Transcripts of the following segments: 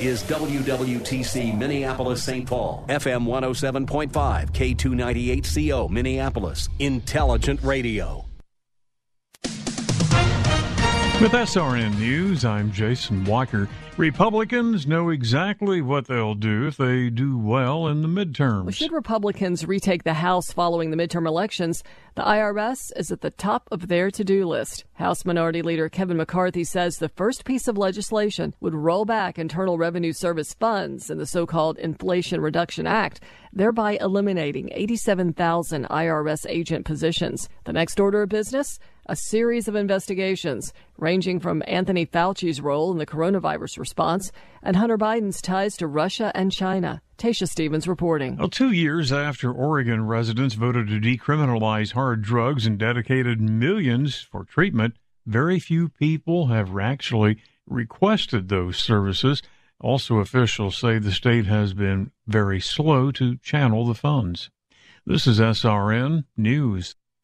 is WWTC Minneapolis St. Paul, FM 107.5, K298CO Minneapolis, Intelligent Radio. With SRN News, I'm Jason Walker. Republicans know exactly what they'll do if they do well in the midterms. Should Republicans retake the House following the midterm elections, the IRS is at the top of their to do list. House Minority Leader Kevin McCarthy says the first piece of legislation would roll back Internal Revenue Service funds in the so called Inflation Reduction Act, thereby eliminating 87,000 IRS agent positions. The next order of business? A series of investigations ranging from Anthony Fauci's role in the coronavirus response and Hunter Biden's ties to Russia and China. Tasha Stevens reporting. Well, two years after Oregon residents voted to decriminalize hard drugs and dedicated millions for treatment, very few people have actually requested those services. Also, officials say the state has been very slow to channel the funds. This is SRN News.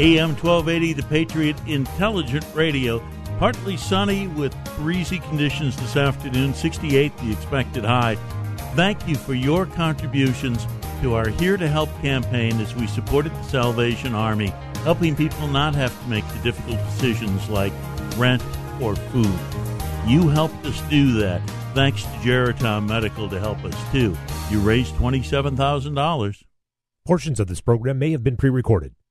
AM 1280, the Patriot Intelligent Radio. Partly sunny with breezy conditions this afternoon, 68 the expected high. Thank you for your contributions to our Here to Help campaign as we supported the Salvation Army, helping people not have to make the difficult decisions like rent or food. You helped us do that. Thanks to Geritom Medical to help us too. You raised $27,000. Portions of this program may have been pre recorded.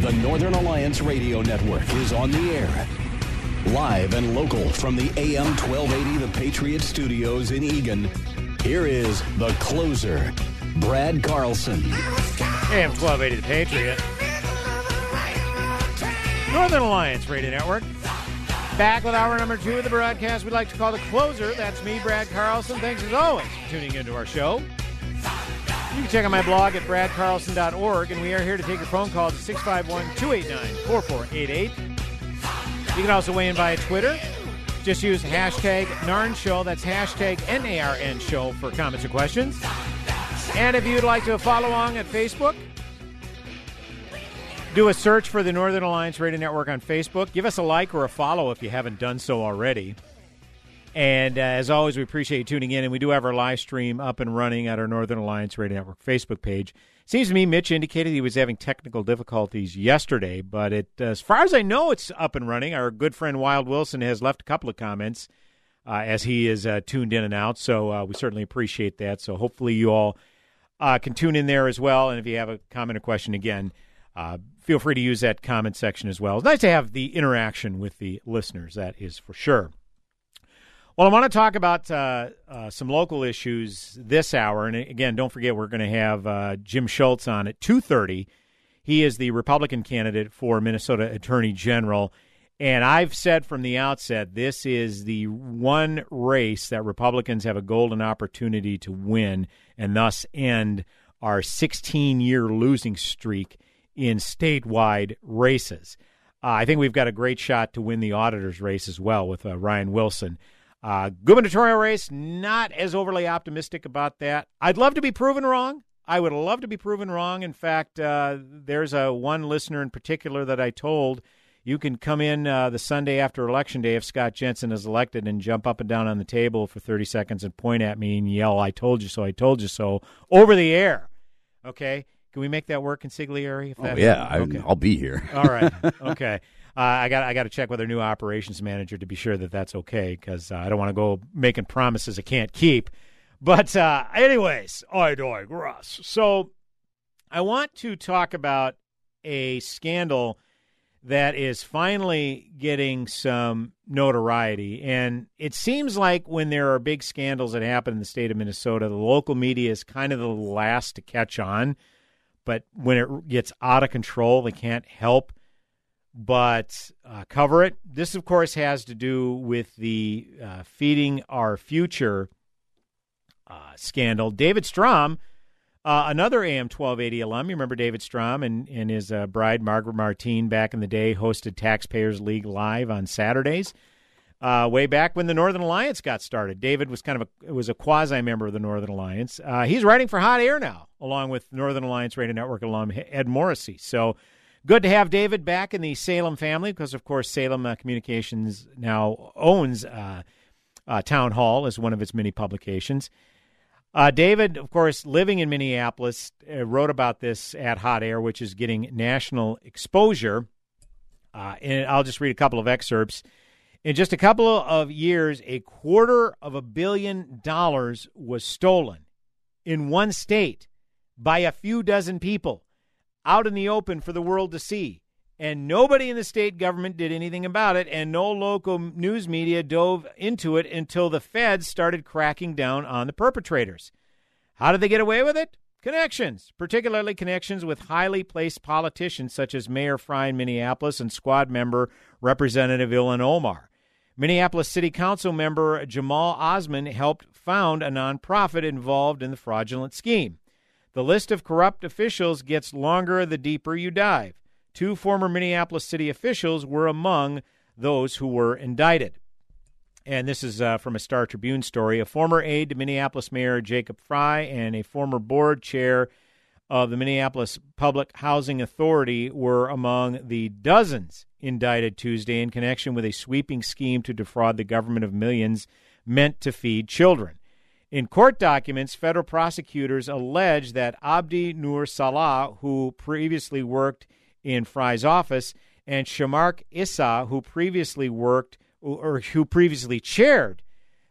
The Northern Alliance Radio Network is on the air. Live and local from the AM 1280 The Patriot Studios in Eagan. Here is the closer, Brad Carlson. AM 1280 The Patriot. Northern Alliance Radio Network. Back with hour number two of the broadcast we'd like to call the closer. That's me, Brad Carlson. Thanks as always for tuning into our show. You can check out my blog at bradcarlson.org, and we are here to take your phone calls at 651 289 4488. You can also weigh in via Twitter. Just use hashtag NARN Show. That's hashtag N A R N Show for comments or questions. And if you'd like to follow along at Facebook, do a search for the Northern Alliance Radio Network on Facebook. Give us a like or a follow if you haven't done so already. And uh, as always, we appreciate you tuning in. And we do have our live stream up and running at our Northern Alliance Radio Network Facebook page. Seems to me Mitch indicated he was having technical difficulties yesterday, but it, uh, as far as I know, it's up and running. Our good friend Wild Wilson has left a couple of comments uh, as he is uh, tuned in and out. So uh, we certainly appreciate that. So hopefully you all uh, can tune in there as well. And if you have a comment or question, again, feel free to use that comment section as well. It's nice to have the interaction with the listeners, that is for sure. Well, I want to talk about uh, uh, some local issues this hour, and again, don't forget we're going to have uh, Jim Schultz on at two thirty. He is the Republican candidate for Minnesota Attorney General, and I've said from the outset this is the one race that Republicans have a golden opportunity to win, and thus end our 16 year losing streak in statewide races. Uh, I think we've got a great shot to win the auditors race as well with uh, Ryan Wilson. Uh, gubernatorial race, not as overly optimistic about that. I'd love to be proven wrong. I would love to be proven wrong. In fact, uh, there's a one listener in particular that I told you can come in uh, the Sunday after Election Day if Scott Jensen is elected and jump up and down on the table for 30 seconds and point at me and yell, I told you so, I told you so, over the air. Okay? Can we make that work in Consigliere? oh, yeah. I, okay. I'll be here. All right. Okay. Uh, I got I got to check with our new operations manager to be sure that that's okay because uh, I don't want to go making promises I can't keep. But uh, anyways, I digress. So I want to talk about a scandal that is finally getting some notoriety. And it seems like when there are big scandals that happen in the state of Minnesota, the local media is kind of the last to catch on. But when it gets out of control, they can't help but uh, cover it. This, of course, has to do with the uh, Feeding Our Future uh, scandal. David Strom, uh, another AM 1280 alum, you remember David Strom and, and his uh, bride, Margaret Martine, back in the day, hosted Taxpayers League Live on Saturdays. Uh, way back when the Northern Alliance got started, David was kind of a was a quasi member of the Northern Alliance. He's writing for Hot Air now, along with Northern Alliance Radio Network alum Ed Morrissey. So good to have David back in the Salem family because, of course, Salem uh, Communications now owns uh, uh, Town Hall as one of its many publications. Uh, David, of course, living in Minneapolis, uh, wrote about this at Hot Air, which is getting national exposure. Uh, and I'll just read a couple of excerpts. In just a couple of years, a quarter of a billion dollars was stolen in one state by a few dozen people out in the open for the world to see. And nobody in the state government did anything about it, and no local news media dove into it until the feds started cracking down on the perpetrators. How did they get away with it? Connections, particularly connections with highly placed politicians such as Mayor Frey in Minneapolis and squad member Representative Ilhan Omar. Minneapolis City Council member Jamal Osman helped found a nonprofit involved in the fraudulent scheme. The list of corrupt officials gets longer the deeper you dive. Two former Minneapolis city officials were among those who were indicted. And this is uh, from a Star Tribune story. A former aide to Minneapolis Mayor Jacob Frey and a former board chair of the Minneapolis Public Housing Authority were among the dozens indicted Tuesday in connection with a sweeping scheme to defraud the government of millions meant to feed children. In court documents, federal prosecutors allege that Abdi Nur Salah, who previously worked in Frey's office, and Shamark Issa, who previously worked or who previously chaired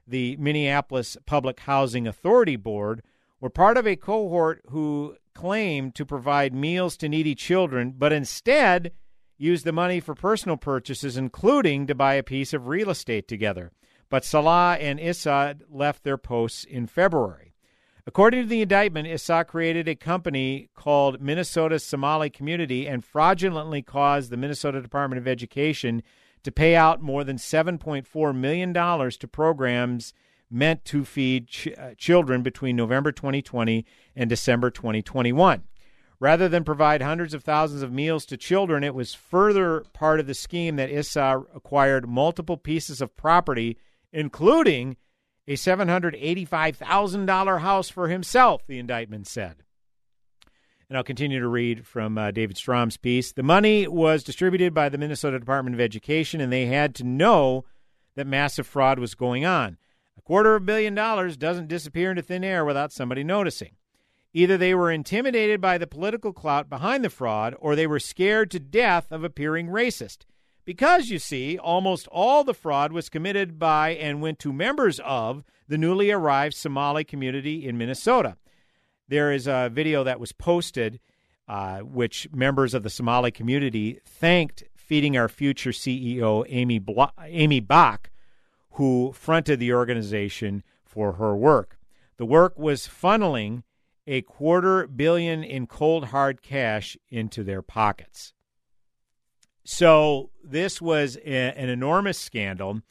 the Minneapolis Public Housing Authority Board, were part of a cohort who claimed to provide meals to needy children, but instead used the money for personal purchases, including to buy a piece of real estate together. But Salah and Issa left their posts in February. According to the indictment, Issa created a company called Minnesota Somali Community and fraudulently caused the Minnesota Department of Education to pay out more than $7.4 million to programs meant to feed ch- uh, children between November 2020 and December 2021. Rather than provide hundreds of thousands of meals to children, it was further part of the scheme that Issa acquired multiple pieces of property, including a $785,000 house for himself, the indictment said. And I'll continue to read from uh, David Strom's piece. The money was distributed by the Minnesota Department of Education, and they had to know that massive fraud was going on. A quarter of a billion dollars doesn't disappear into thin air without somebody noticing. Either they were intimidated by the political clout behind the fraud, or they were scared to death of appearing racist. Because, you see, almost all the fraud was committed by and went to members of the newly arrived Somali community in Minnesota. There is a video that was posted, uh, which members of the Somali community thanked Feeding Our Future CEO Amy, Amy Bach, who fronted the organization for her work. The work was funneling a quarter billion in cold hard cash into their pockets. So this was a, an enormous scandal,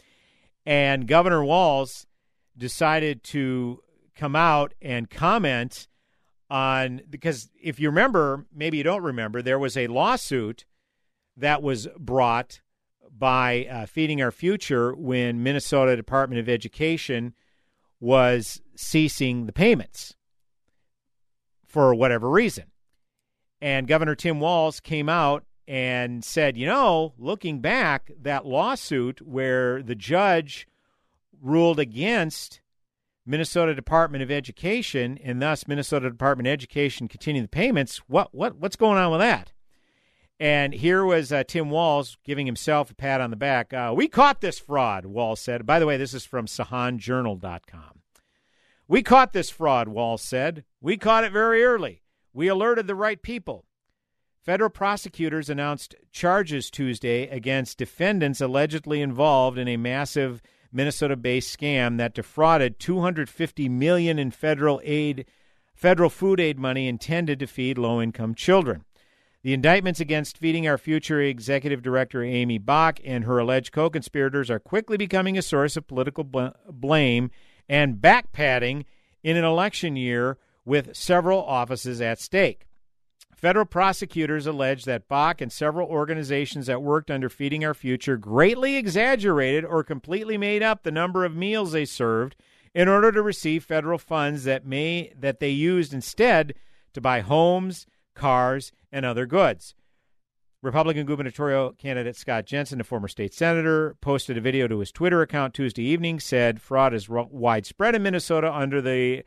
and Governor Walz decided to come out and comment on because if you remember, maybe you don't remember, there was a lawsuit that was brought by uh, Feeding Our Future when Minnesota Department of Education was ceasing the payments for whatever reason. And Governor Tim Walz came out and said, you know, looking back, that lawsuit where the judge ruled against Minnesota Department of Education and thus Minnesota Department of Education continuing the payments, what what what's going on with that? And here was uh, Tim Walz giving himself a pat on the back. Uh, we caught this fraud, Walz said. By the way, this is from SahanJournal.com. We caught this fraud, Walz said. We caught it very early. We alerted the right people. Federal prosecutors announced charges Tuesday against defendants allegedly involved in a massive Minnesota-based scam that defrauded 250 million in federal aid, federal food aid money intended to feed low-income children. The indictments against Feeding Our Future executive director Amy Bach and her alleged co conspirators are quickly becoming a source of political bl- blame and backpatting in an election year with several offices at stake. Federal prosecutors allege that Bach and several organizations that worked under Feeding Our Future greatly exaggerated or completely made up the number of meals they served in order to receive federal funds that may that they used instead to buy homes, cars, and other goods. Republican gubernatorial candidate Scott Jensen, a former state senator, posted a video to his Twitter account Tuesday evening, said fraud is widespread in Minnesota under the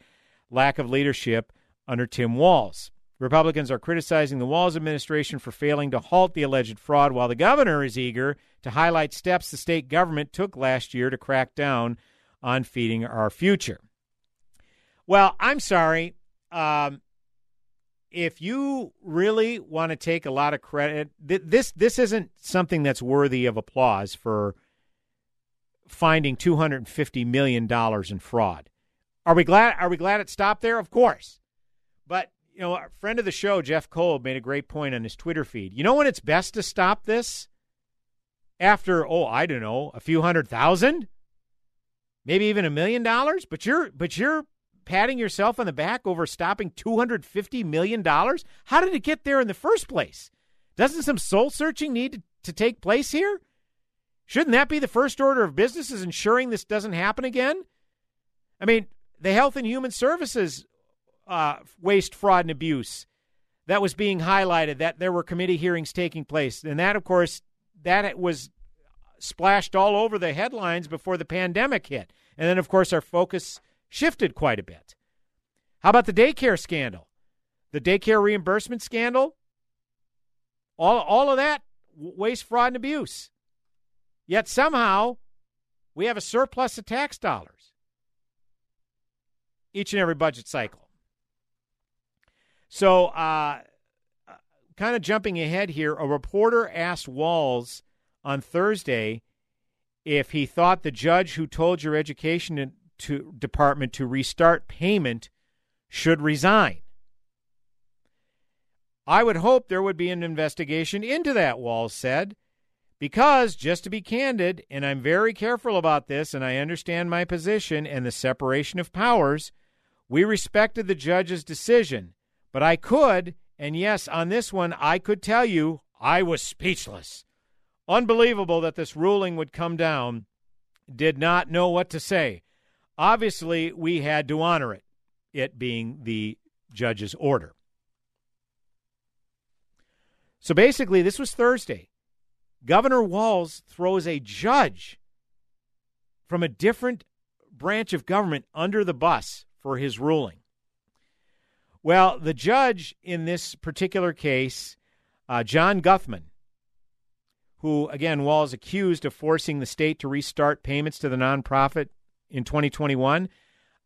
lack of leadership under Tim Walz. Republicans are criticizing the Walz administration for failing to halt the alleged fraud, while the governor is eager to highlight steps the state government took last year to crack down on feeding our future. Well, I'm sorry. Um, if you really want to take a lot of credit, th- this this isn't something that's worthy of applause for finding 250 million dollars in fraud. Are we glad? Are we glad it stopped there? Of course. But you know, a friend of the show, Jeff Cole, made a great point on his Twitter feed. You know when it's best to stop this? After oh, I don't know, a few hundred thousand, maybe even a million dollars. But you're but you're patting yourself on the back over stopping $250 million? How did it get there in the first place? Doesn't some soul searching need to, to take place here? Shouldn't that be the first order of business is ensuring this doesn't happen again? I mean, the Health and Human Services uh, waste, fraud, and abuse that was being highlighted, that there were committee hearings taking place. And that, of course, that was splashed all over the headlines before the pandemic hit. And then, of course, our focus shifted quite a bit. How about the daycare scandal? The daycare reimbursement scandal? All, all of that waste, fraud, and abuse. Yet somehow we have a surplus of tax dollars each and every budget cycle. So, uh, kind of jumping ahead here, a reporter asked Walz on Thursday if he thought the judge who told your education to department to restart payment should resign. I would hope there would be an investigation into that, Walz said, because, just to be candid, and I'm very careful about this, and I understand my position and the separation of powers, we respected the judge's decision. But I could, and yes, on this one, I could tell you I was speechless. Unbelievable that this ruling would come down. Did not know what to say. Obviously, we had to honor it, it being the judge's order. So basically, this was Thursday. Governor Walz throws a judge from a different branch of government under the bus for his ruling. Well, the judge in this particular case, uh, John Guthman, who, again, Walz accused of forcing the state to restart payments to the nonprofit in 2021.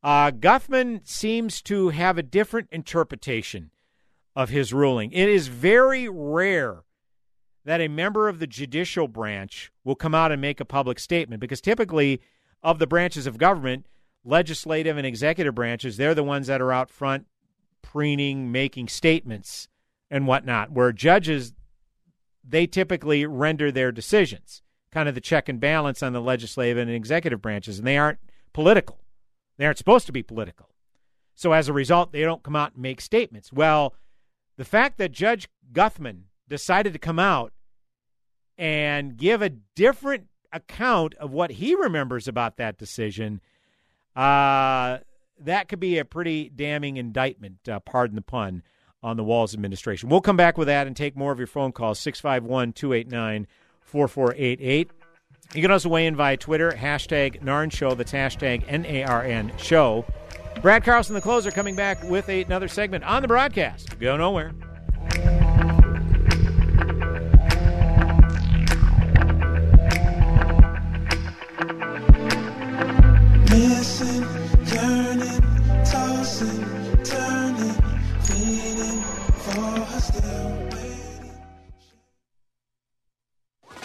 Uh, Guthman seems to have a different interpretation of his ruling. It is very rare that a member of the judicial branch will come out and make a public statement because typically, of the branches of government, legislative and executive branches, they're the ones that are out front preening, making statements and whatnot, where judges, they typically render their decisions, kind of the check and balance on the legislative and executive branches, and they aren't political. They aren't supposed to be political. So as a result, they don't come out and make statements. Well, the fact that Judge Guthman decided to come out and give a different account of what he remembers about that decision, uh, that could be a pretty damning indictment, uh, pardon the pun, on the Walz administration. We'll come back with that and take more of your phone calls 651 289 4488. You can also weigh in via Twitter, hashtag NARN Show. That's hashtag N A R N Show. Brad Carlson, the closer, coming back with another segment on the broadcast. Go nowhere.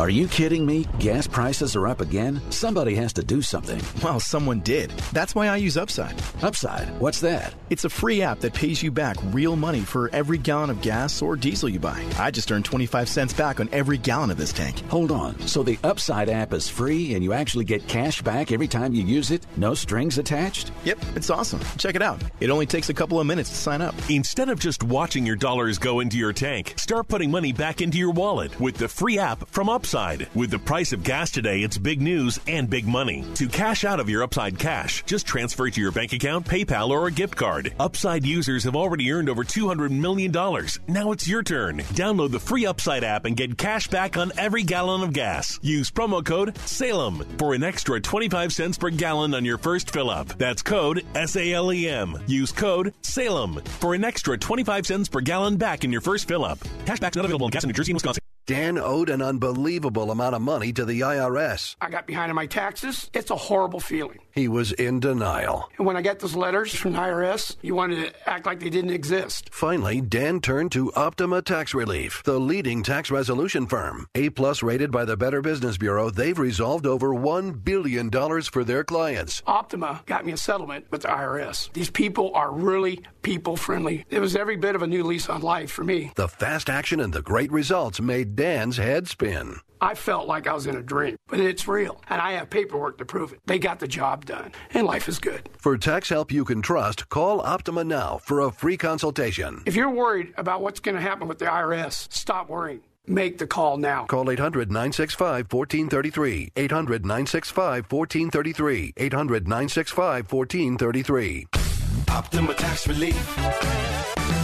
Are you kidding me? Gas prices are up again? Somebody has to do something. Well, someone did. That's why I use Upside. Upside? What's that? It's a free app that pays you back real money for every gallon of gas or diesel you buy. I just earned 25 cents back on every gallon of this tank. Hold on. So the Upside app is free and you actually get cash back every time you use it? No strings attached? Yep, it's awesome. Check it out. It only takes a couple of minutes to sign up. Instead of just watching your dollars go into your tank, start putting money back into your wallet with the free app from Upside. With the price of gas today, it's big news and big money. To cash out of your Upside cash, just transfer it to your bank account, PayPal, or a gift card. Upside users have already earned over $200 million. Now it's your turn. Download the free Upside app and get cash back on every gallon of gas. Use promo code SALEM for an extra 25 cents per gallon on your first fill up. That's code S A L E M. Use code SALEM for an extra 25 cents per gallon back in your first fill up. Cashback's not available in gas in New Jersey and Wisconsin. Dan owed an unbelievable amount of money to the IRS. I got behind on my taxes. It's a horrible feeling. He was in denial. And when I got those letters from the IRS, you wanted to act like they didn't exist. Finally, Dan turned to Optima Tax Relief, the leading tax resolution firm. A plus rated by the Better Business Bureau, they've resolved over $1 billion for their clients. Optima got me a settlement with the IRS. These people are really people friendly. It was every bit of a new lease on life for me. The fast action and the great results made Dan's head spin. I felt like I was in a dream, but it's real, and I have paperwork to prove it. They got the job done, and life is good. For tax help you can trust, call Optima now for a free consultation. If you're worried about what's going to happen with the IRS, stop worrying. Make the call now. Call 800 965 1433. 800 965 1433. 800 965 1433. Optima Tax Relief.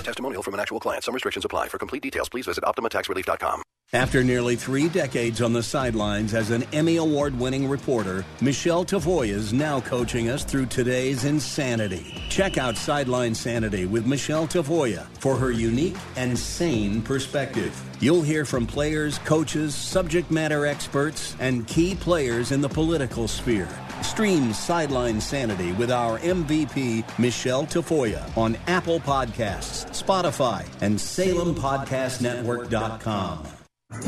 Testimonial from an actual client. Some restrictions apply. For complete details, please visit OptimaTaxRelief.com. After nearly three decades on the sidelines as an Emmy Award winning reporter, Michelle Tafoya is now coaching us through today's insanity. Check out Sideline Sanity with Michelle Tafoya for her unique and sane perspective. You'll hear from players, coaches, subject matter experts, and key players in the political sphere. Stream Sideline Sanity with our MVP, Michelle Tafoya, on Apple Podcasts, Spotify, and SalemPodcastNetwork.com.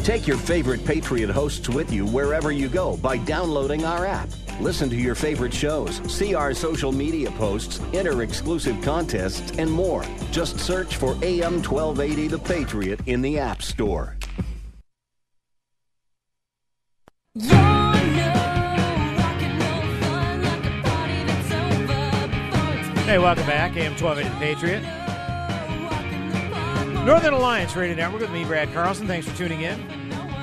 Take your favorite Patriot hosts with you wherever you go by downloading our app. Listen to your favorite shows, see our social media posts, enter exclusive contests, and more. Just search for AM 1280 The Patriot in the App Store. Hey, welcome back. AM 1280 The Patriot. Northern Alliance Radio Network with me, Brad Carlson. Thanks for tuning in.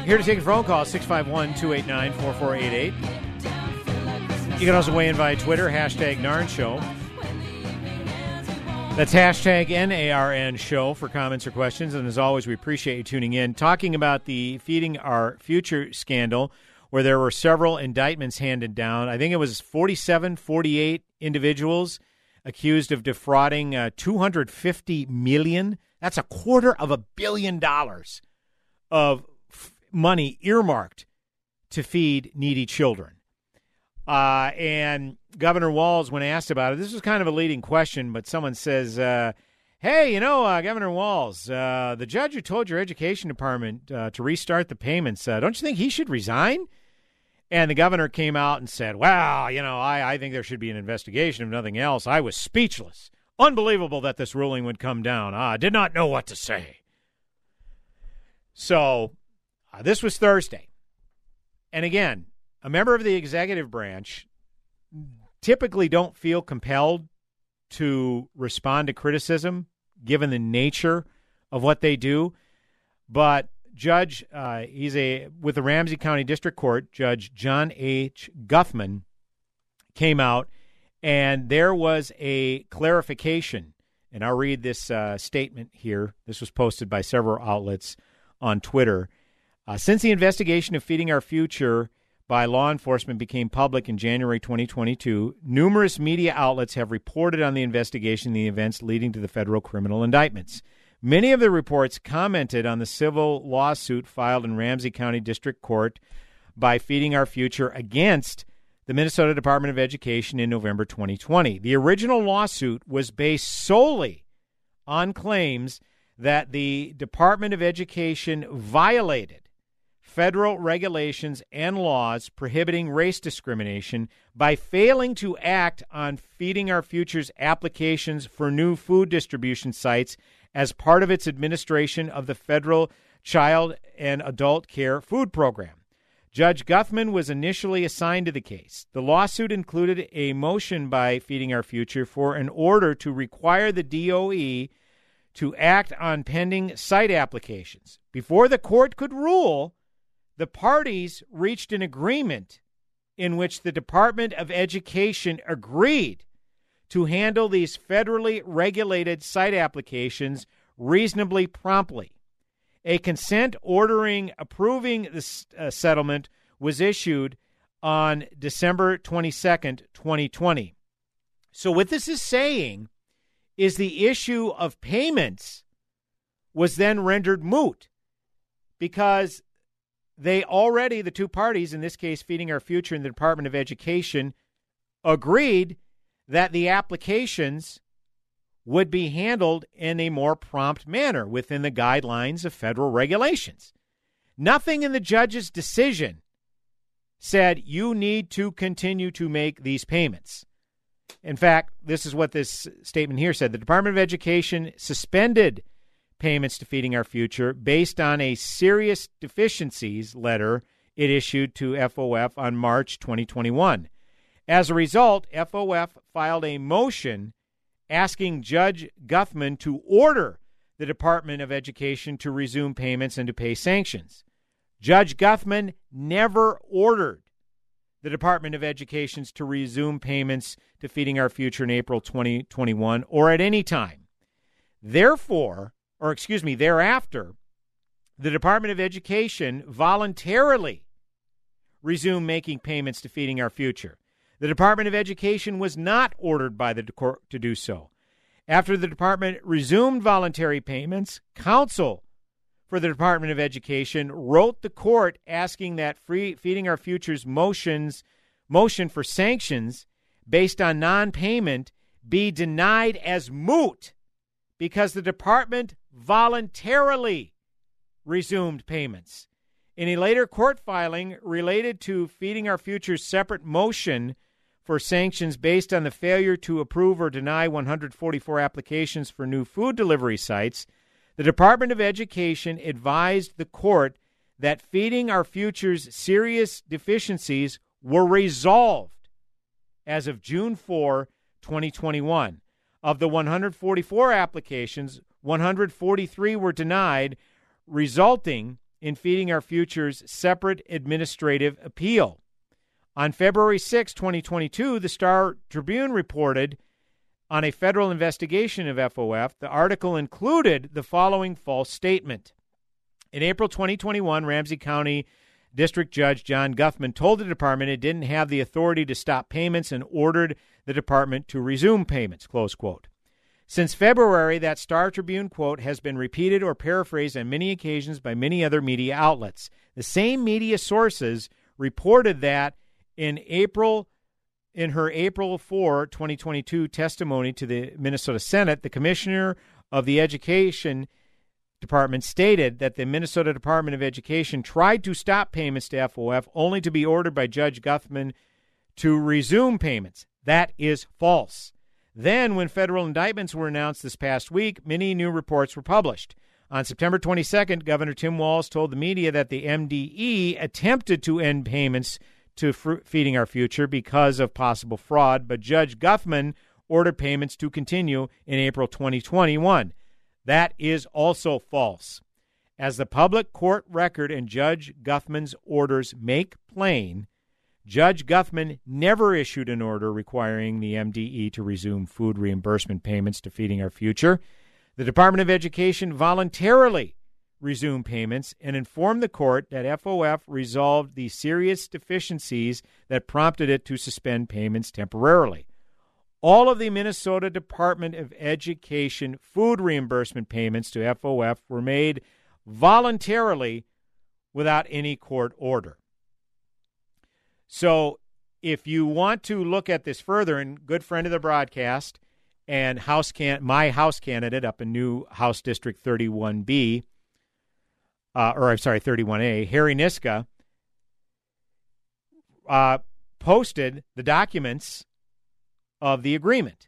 Here to take a phone call, 651 289 4488. You can also weigh in via Twitter, hashtag NARN Show. That's hashtag NARN Show for comments or questions. And as always, we appreciate you tuning in. Talking about the Feeding Our Future scandal, where there were several indictments handed down. I think it was 47, 48 individuals accused of defrauding uh, 250 million. That's a quarter of a billion dollars of f- money earmarked to feed needy children. Uh, and Governor Walz, when asked about it, this was kind of a leading question, but someone says, uh, Hey, you know, uh, Governor Walz, uh, the judge who told your education department uh, to restart the payments, uh, don't you think he should resign? And the governor came out and said, Well, you know, I, I think there should be an investigation, if nothing else. I was speechless. Unbelievable that this ruling would come down. I did not know what to say. So Uh, this was Thursday. And again, a member of the executive branch typically don't feel compelled to respond to criticism given the nature of what they do. But Judge, uh, he's a with the Ramsey County District Court, Judge John H. Guthman came out, and there was a clarification. And I'll read this uh, statement here. This was posted by several outlets on Twitter. Uh, since the investigation of Feeding Our Future by law enforcement became public in January 2022, numerous media outlets have reported on the investigation and the events leading to the federal criminal indictments. Many of the reports commented on the civil lawsuit filed in Ramsey County District Court by Feeding Our Future against the Minnesota Department of Education in November 2020. The original lawsuit was based solely on claims that the Department of Education violated federal regulations and laws prohibiting race discrimination by failing to act on Feeding Our Future's applications for new food distribution sites as part of its administration of the federal child and adult care food program. Judge Guthman was initially assigned to the case. The lawsuit included a motion by Feeding Our Future for an order to require the DOE to act on pending site applications. Before the court could rule, the parties reached an agreement in which the Department of Education agreed to handle these federally regulated site applications reasonably promptly. A consent ordering approving the uh, settlement was issued on December 22nd, 2020. So, what this is saying is the issue of payments was then rendered moot because they already, the two parties, in this case, Feeding Our Future and the Department of Education, agreed that the applications would be handled in a more prompt manner within the guidelines of federal regulations. Nothing in the judge's decision said you need to continue to make these payments. In fact, this is what this statement here said. The Department of Education suspended payments to Feeding Our Future based on a serious deficiencies letter it issued to FOF on March 2021. As a result, FOF filed a motion asking Judge Guthman to order the Department of Education to resume payments and to pay sanctions. Judge Guthman never ordered the Department of Education to resume payments to Feeding Our Future in April 2021 or at any time. Therefore, or excuse me, thereafter, the Department of Education voluntarily resumed making payments to Feeding Our Future. The Department of Education was not ordered by the court to do so. After the department resumed voluntary payments, counsel for the Department of Education wrote the court asking that free, Feeding Our Future's motions motion for sanctions based on non-payment be denied as moot because the department voluntarily resumed payments. In a later court filing related to Feeding Our Future's separate motion for sanctions based on the failure to approve or deny 144 applications for new food delivery sites, the Department of Education advised the court that Feeding Our Future's serious deficiencies were resolved as of June 4, 2021. Of the 144 applications, 143 were denied, resulting in Feeding Our Future's separate administrative appeal. On February 6, 2022, the Star Tribune reported on a federal investigation of FOF. The article included the following false statement. In April 2021, Ramsey County District Judge John Guthman told the department it didn't have the authority to stop payments and ordered the department to resume payments. Close quote. Since February, that Star Tribune quote has been repeated or paraphrased on many occasions by many other media outlets. The same media sources reported that in April in her April 4, 2022 testimony to the Minnesota Senate, the commissioner of the Education Department stated that the Minnesota Department of Education tried to stop payments to FOF only to be ordered by Judge Guthman to resume payments. That is false. Then, when federal indictments were announced this past week, many new reports were published. On September 22nd, Governor Tim Walz told the media that the MDE attempted to end payments to Fr- Feeding Our Future because of possible fraud, but Judge Guthman ordered payments to continue in April 2021. That is also false. As the public court record and Judge Guthman's orders make plain, Judge Guthman never issued an order requiring the MDE to resume food reimbursement payments to Feeding Our Future. The Department of Education voluntarily resumed payments and informed the court that FOF resolved the serious deficiencies that prompted it to suspend payments temporarily. All of the Minnesota Department of Education food reimbursement payments to FOF were made voluntarily without any court order. So, if you want to look at this further, and good friend of the broadcast and House can my House candidate up in new House District 31B, uh, or I'm sorry, 31A, Harry Niska, uh, posted the documents of the agreement.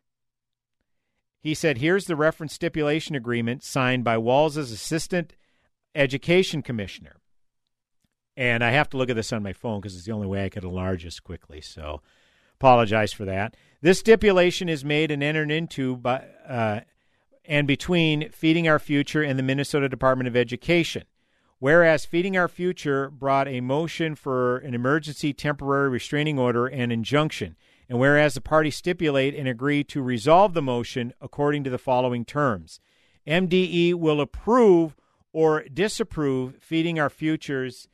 He said, Here's the reference stipulation agreement signed by Walz's assistant education commissioner. And I have to look at this on my phone because it's the only way I could enlarge this quickly. So apologize for that. This stipulation is made and entered into by uh, and between Feeding Our Future and the Minnesota Department of Education. Whereas Feeding Our Future brought a motion for an emergency temporary restraining order and injunction, and whereas the parties stipulate and agree to resolve the motion according to the following terms MDE will approve or disapprove Feeding Our Future's,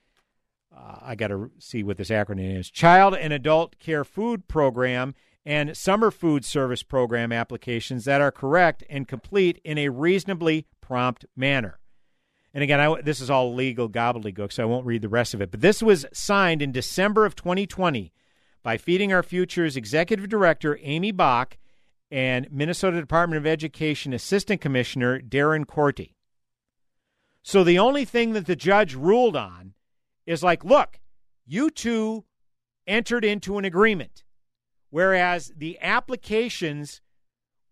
uh, I got to see what this acronym is, Child and Adult Care Food Program and Summer Food Service Program applications that are correct and complete in a reasonably prompt manner. And again, I, this is all legal gobbledygook, so I won't read the rest of it. But this was signed in December of 2020 by Feeding Our Future's Executive Director, Amy Bach, and Minnesota Department of Education Assistant Commissioner, Daron Korte. So the only thing that the judge ruled on is like, look, you two entered into an agreement, whereas the applications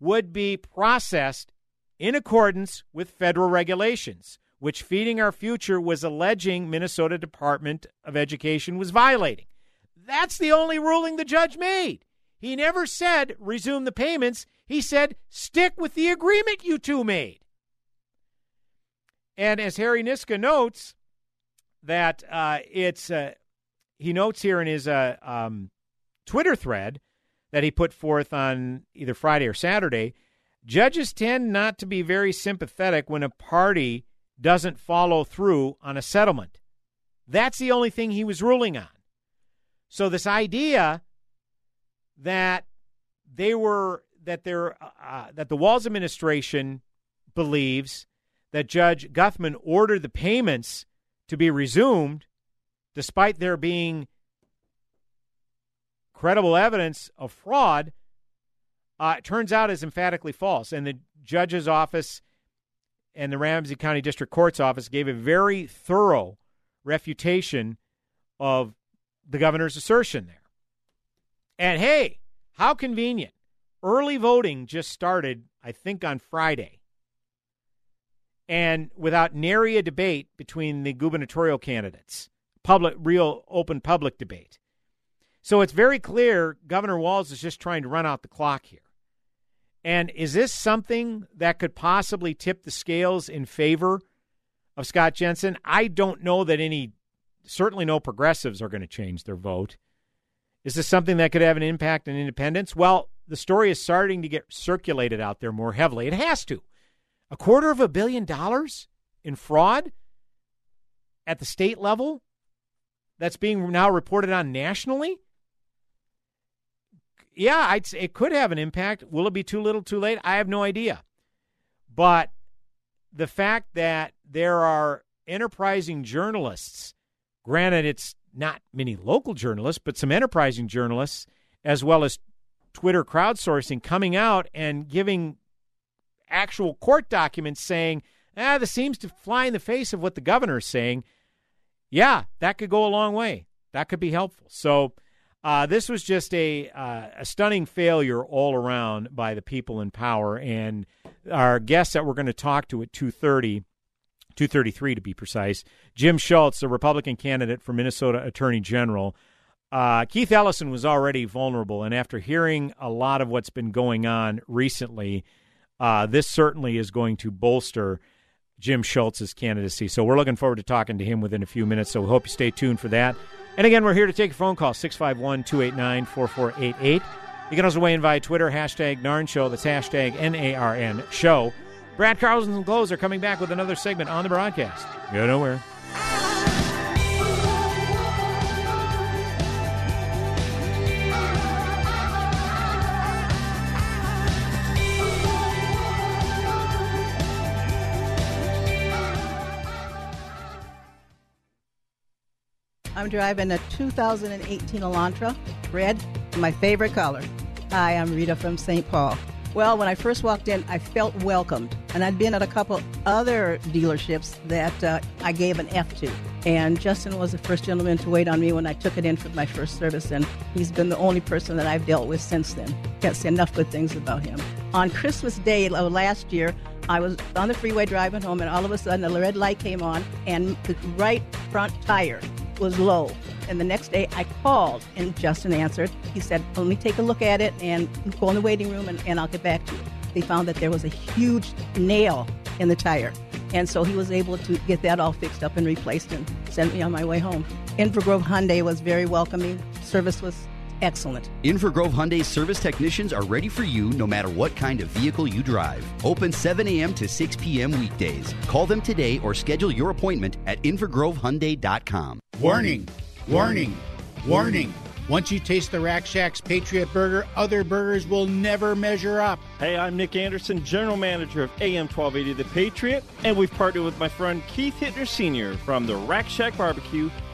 would be processed in accordance with federal regulations which Feeding Our Future was alleging Minnesota Department of Education was violating. That's the only ruling the judge made. He never said resume the payments. He said stick with the agreement you two made. And as Harry Niska notes, that uh, it's uh, he notes here in his uh, um, Twitter thread that he put forth on either Friday or Saturday. Judges tend not to be very sympathetic when a party doesn't follow through on a settlement. That's the only thing he was ruling on. So this idea that they were that they uh, that the Walz administration believes that Judge Guthman ordered the payments to be resumed, despite there being credible evidence of fraud, uh, turns out is emphatically false. And the judge's office and the Ramsey County District Court's office gave a very thorough refutation of the governor's assertion there. And hey, how convenient. Early voting just started, I think, on Friday. And without nary a debate between the gubernatorial candidates, public, real open public debate. So it's very clear Governor Walz is just trying to run out the clock here. And is this something that could possibly tip the scales in favor of Scott Jensen? I don't know that any, certainly no progressives are going to change their vote. Is this something that could have an impact on independents? Well, the story is starting to get circulated out there more heavily. It has to. A quarter of a billion dollars in fraud at the state level that's being now reported on nationally? Yeah, I'd say it could have an impact. Will it be too little, too late? I have no idea. But the fact that there are enterprising journalists, granted, it's not many local journalists, but some enterprising journalists, as well as Twitter crowdsourcing, coming out and giving actual court documents saying, ah, this seems to fly in the face of what the governor is saying. Yeah, that could go a long way. That could be helpful. So, uh, this was just a, uh, a stunning failure all around by the people in power. And our guest that we're going to talk to at 2.30 233 to be precise. Jim Schultz, the Republican candidate for Minnesota Attorney General. Uh, Keith Ellison was already vulnerable, and after hearing a lot of what's been going on recently, uh, this certainly is going to bolster Jim Schultz's candidacy. So we're looking forward to talking to him within a few minutes. So we hope you stay tuned for that. And again, we're here to take a phone call 651 289 4488. You can also weigh in via Twitter, hashtag NARN Show. That's hashtag N A R N Show. Brad Carlson and Close are coming back with another segment on the broadcast. Go nowhere. I'm driving a 2018 Elantra, red, my favorite color. Hi, I'm Rita from St. Paul. Well, when I first walked in, I felt welcomed. And I'd been at a couple other dealerships that uh, I gave an F to. And Justin was the first gentleman to wait on me when I took it in for my first service. And he's been the only person that I've dealt with since then. Can't say enough good things about him. On Christmas Day of last year, I was on the freeway driving home, and all of a sudden, the red light came on, and the right front tire was low. And the next day I called and Justin answered. He said, Let me take a look at it and go in the waiting room and, and I'll get back to you. They found that there was a huge nail in the tire. And so he was able to get that all fixed up and replaced and sent me on my way home. Inver Grove Hyundai was very welcoming. Service was excellent. Inver Grove Hyundai service technicians are ready for you no matter what kind of vehicle you drive. Open 7 a.m. to 6 p.m. weekdays. Call them today or schedule your appointment at InvergroveHyundai.com. Warning, warning, warning. Once you taste the Rack Shack's Patriot Burger, other burgers will never measure up. Hey, I'm Nick Anderson, General Manager of AM 1280 The Patriot, and we've partnered with my friend Keith Hittner Sr. from the Rack Shack Barbecue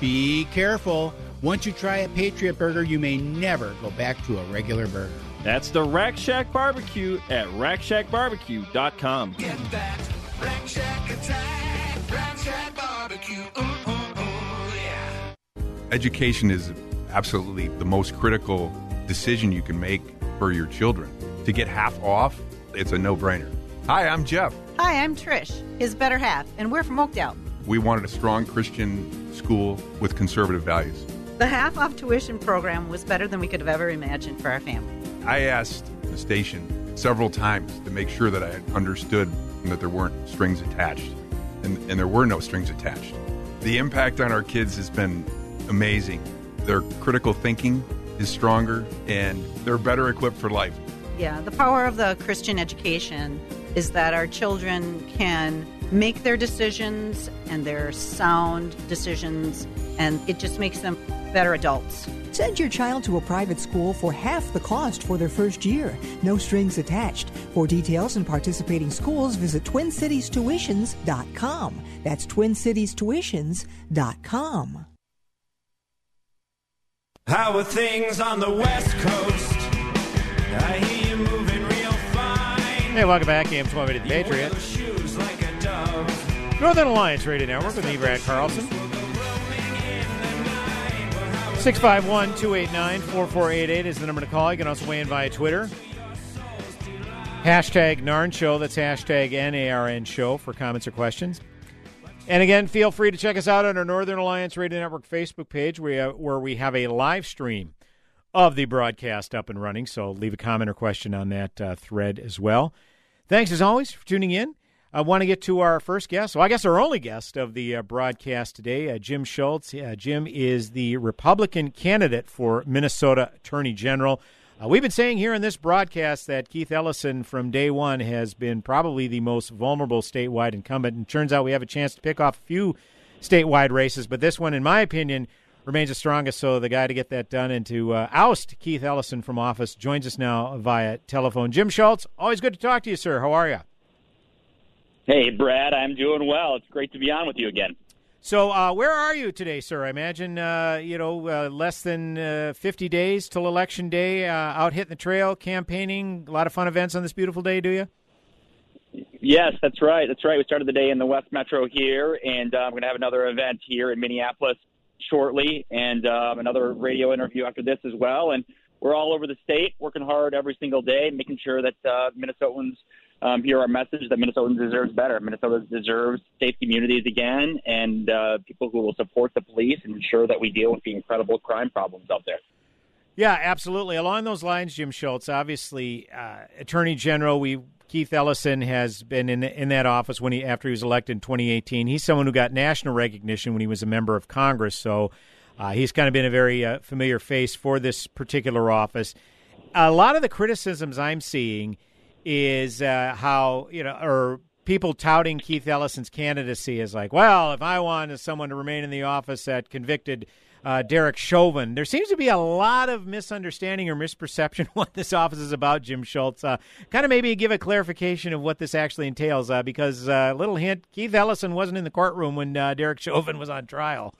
Be careful. Once you try a Patriot Burger, you may never go back to a regular burger. That's the Rack Shack Barbecue at rackshackbarbecue.com. Get that Rack Shack attack, Rack Shack barbecue. Ooh, ooh, ooh, yeah. Education is absolutely the most critical decision you can make for your children. To get half off, it's a no brainer. Hi, I'm Jeff. Hi, I'm Trish, his better half, and we're from Oakdale. We wanted a strong Christian school with conservative values. The half off tuition program was better than we could have ever imagined for our family. I asked the station several times to make sure that I understood that there weren't strings attached, and, and there were no strings attached. The impact on our kids has been amazing. Their critical thinking is stronger, and they're better equipped for life. Yeah, the power of the Christian education is that our children can make their decisions and their sound decisions, and it just makes them better adults. Send your child to a private school for half the cost for their first year. No strings attached. For details and participating schools, visit TwinCitiesTuitions.com. That's TwinCitiesTuitions.com. How are things on the West Coast? I hear you moving real fine. Hey, welcome back, AM 1280 The Patriot. Northern Alliance Radio Network with me, Brad Carlson. 651 289 4488 is the number to call. You can also weigh in via Twitter. Hashtag NARN Show. That's hashtag NARN Show for comments or questions. And again, feel free to check us out on our Northern Alliance Radio Network Facebook page where, we have a live stream of the broadcast up and running. So leave a comment or question on that uh, thread as well. Thanks as always for tuning in. I want to get to our first guest. Well, I guess our only guest of the uh, broadcast today, uh, Jim Schultz. Uh, Jim is the Republican candidate for Minnesota Attorney General. Uh, we've been saying here in this broadcast that Keith Ellison from day one has been probably the most vulnerable statewide incumbent. And turns out we have a chance to pick off a few statewide races, but this one, in my opinion, remains the strongest. So the guy to get that done and to uh, oust Keith Ellison from office joins us now via telephone. Jim Schultz, always good to talk to you, sir. How are you? Hey, Brad, I'm doing well. It's great to be on with you again. So, uh, where are you today, sir? I imagine uh, you know uh, less than uh, fifty days till election day. Uh, out hitting the trail, campaigning. A lot of fun events on this beautiful day. Do you? Yes, that's right. That's right. We started the day in the West Metro here, and uh, I'm going to have another event here in Minneapolis shortly, and um, another radio interview after this as well. And we're all over the state, working hard every single day, making sure that uh, Minnesotans um, hear our message that Minnesota deserves better. Minnesota deserves safe communities again, and uh, people who will support the police and ensure that we deal with the incredible crime problems out there. Yeah, absolutely. Along those lines, Jim Schultz, obviously, uh, Attorney General, we Keith Ellison has been in in that office when he after he was elected in 2018. He's someone who got national recognition when he was a member of Congress, so uh, he's kind of been a very uh, familiar face for this particular office. A lot of the criticisms I'm seeing is uh, how you know, or people touting Keith Ellison's candidacy is like, well, if I wanted someone to remain in the office that convicted uh, Derek Chauvin. There seems to be a lot of misunderstanding or misperception what this office is about, Jim Schultz. Uh, kind of maybe give a clarification of what this actually entails, uh, because uh, little hint, Keith Ellison wasn't in the courtroom when uh, Derek Chauvin was on trial.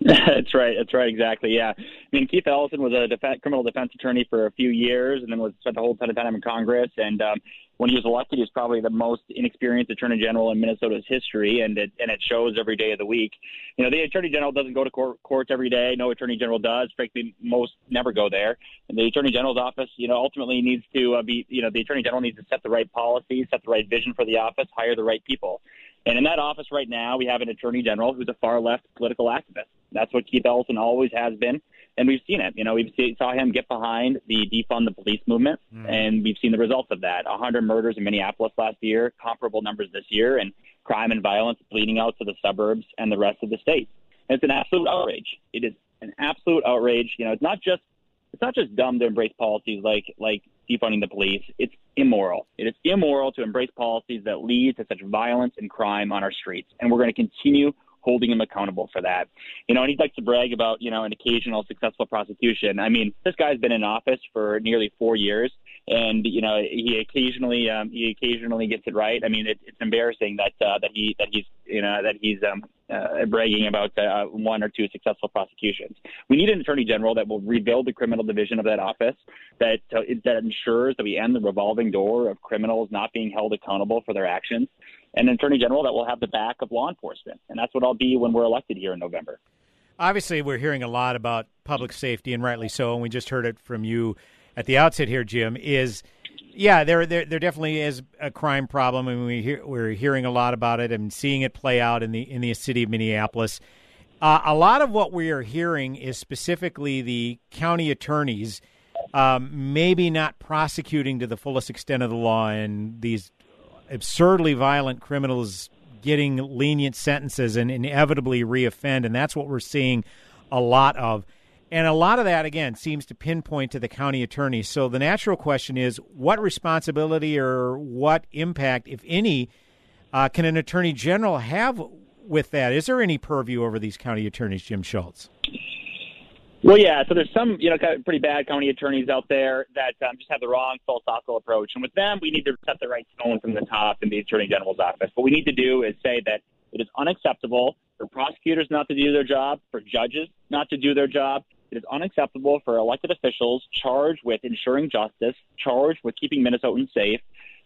that's right. That's right. Exactly. Yeah. I mean, Keith Ellison was a def- criminal defense attorney for a few years, and then was spent a whole ton of time in Congress. And um, when he was elected, he was probably the most inexperienced attorney general in Minnesota's history, and it and it shows every day of the week. You know, the attorney general doesn't go to court, courts every day. No attorney general does. Frankly, most never go there. And the attorney general's office, you know, ultimately needs to uh, be, you know, the attorney general needs to set the right policies, set the right vision for the office, hire the right people. And in that office right now, we have an attorney general who's a far left political activist. That's what Keith Ellison always has been, and we've seen it. You know, we've seen, saw him get behind the defund the police movement, mm. and we've seen the results of that. 100 murders in Minneapolis last year, comparable numbers this year, and crime and violence bleeding out to the suburbs and the rest of the state. And it's an absolute outrage. It is an absolute outrage. You know, it's not just it's not just dumb to embrace policies like like defunding the police. It's immoral. It is immoral to embrace policies that lead to such violence and crime on our streets. And we're going to continue holding him accountable for that. You know, and he likes to brag about, you know, an occasional successful prosecution. I mean, this guy's been in office for nearly four years and you know he occasionally um, he occasionally gets it right. I mean, it, it's embarrassing that uh, that he that he's you know that he's um, uh, bragging about uh, one or two successful prosecutions. We need an attorney general that will rebuild the criminal division of that office that uh, that ensures that we end the revolving door of criminals not being held accountable for their actions, an attorney general that will have the back of law enforcement, and that's what I'll be when we're elected here in November. Obviously, we're hearing a lot about public safety, and rightly so, and we just heard it from you at the outset here, Jim, is yeah, there, there, there definitely is a crime problem, and we hear, we're hearing a lot about it and seeing it play out in the in the city of Minneapolis. Uh, a lot of what we are hearing is specifically the county attorneys um, maybe not prosecuting to the fullest extent of the law, in these absurdly violent criminals getting lenient sentences and inevitably reoffend, and that's what we're seeing a lot of. And a lot of that, again, seems to pinpoint to the county attorney. So the natural question is what responsibility or what impact, if any, uh, can an attorney general have with that? Is there any purview over these county attorneys, Jim Schultz? Well, yeah. So there's some, you know, pretty bad county attorneys out there that um, just have the wrong philosophical approach. And with them, we need to set the right tone from the top in the attorney general's office. What we need to do is say that it is unacceptable for prosecutors not to do their job, for judges not to do their job, it is unacceptable for elected officials charged with ensuring justice, charged with keeping Minnesotans safe,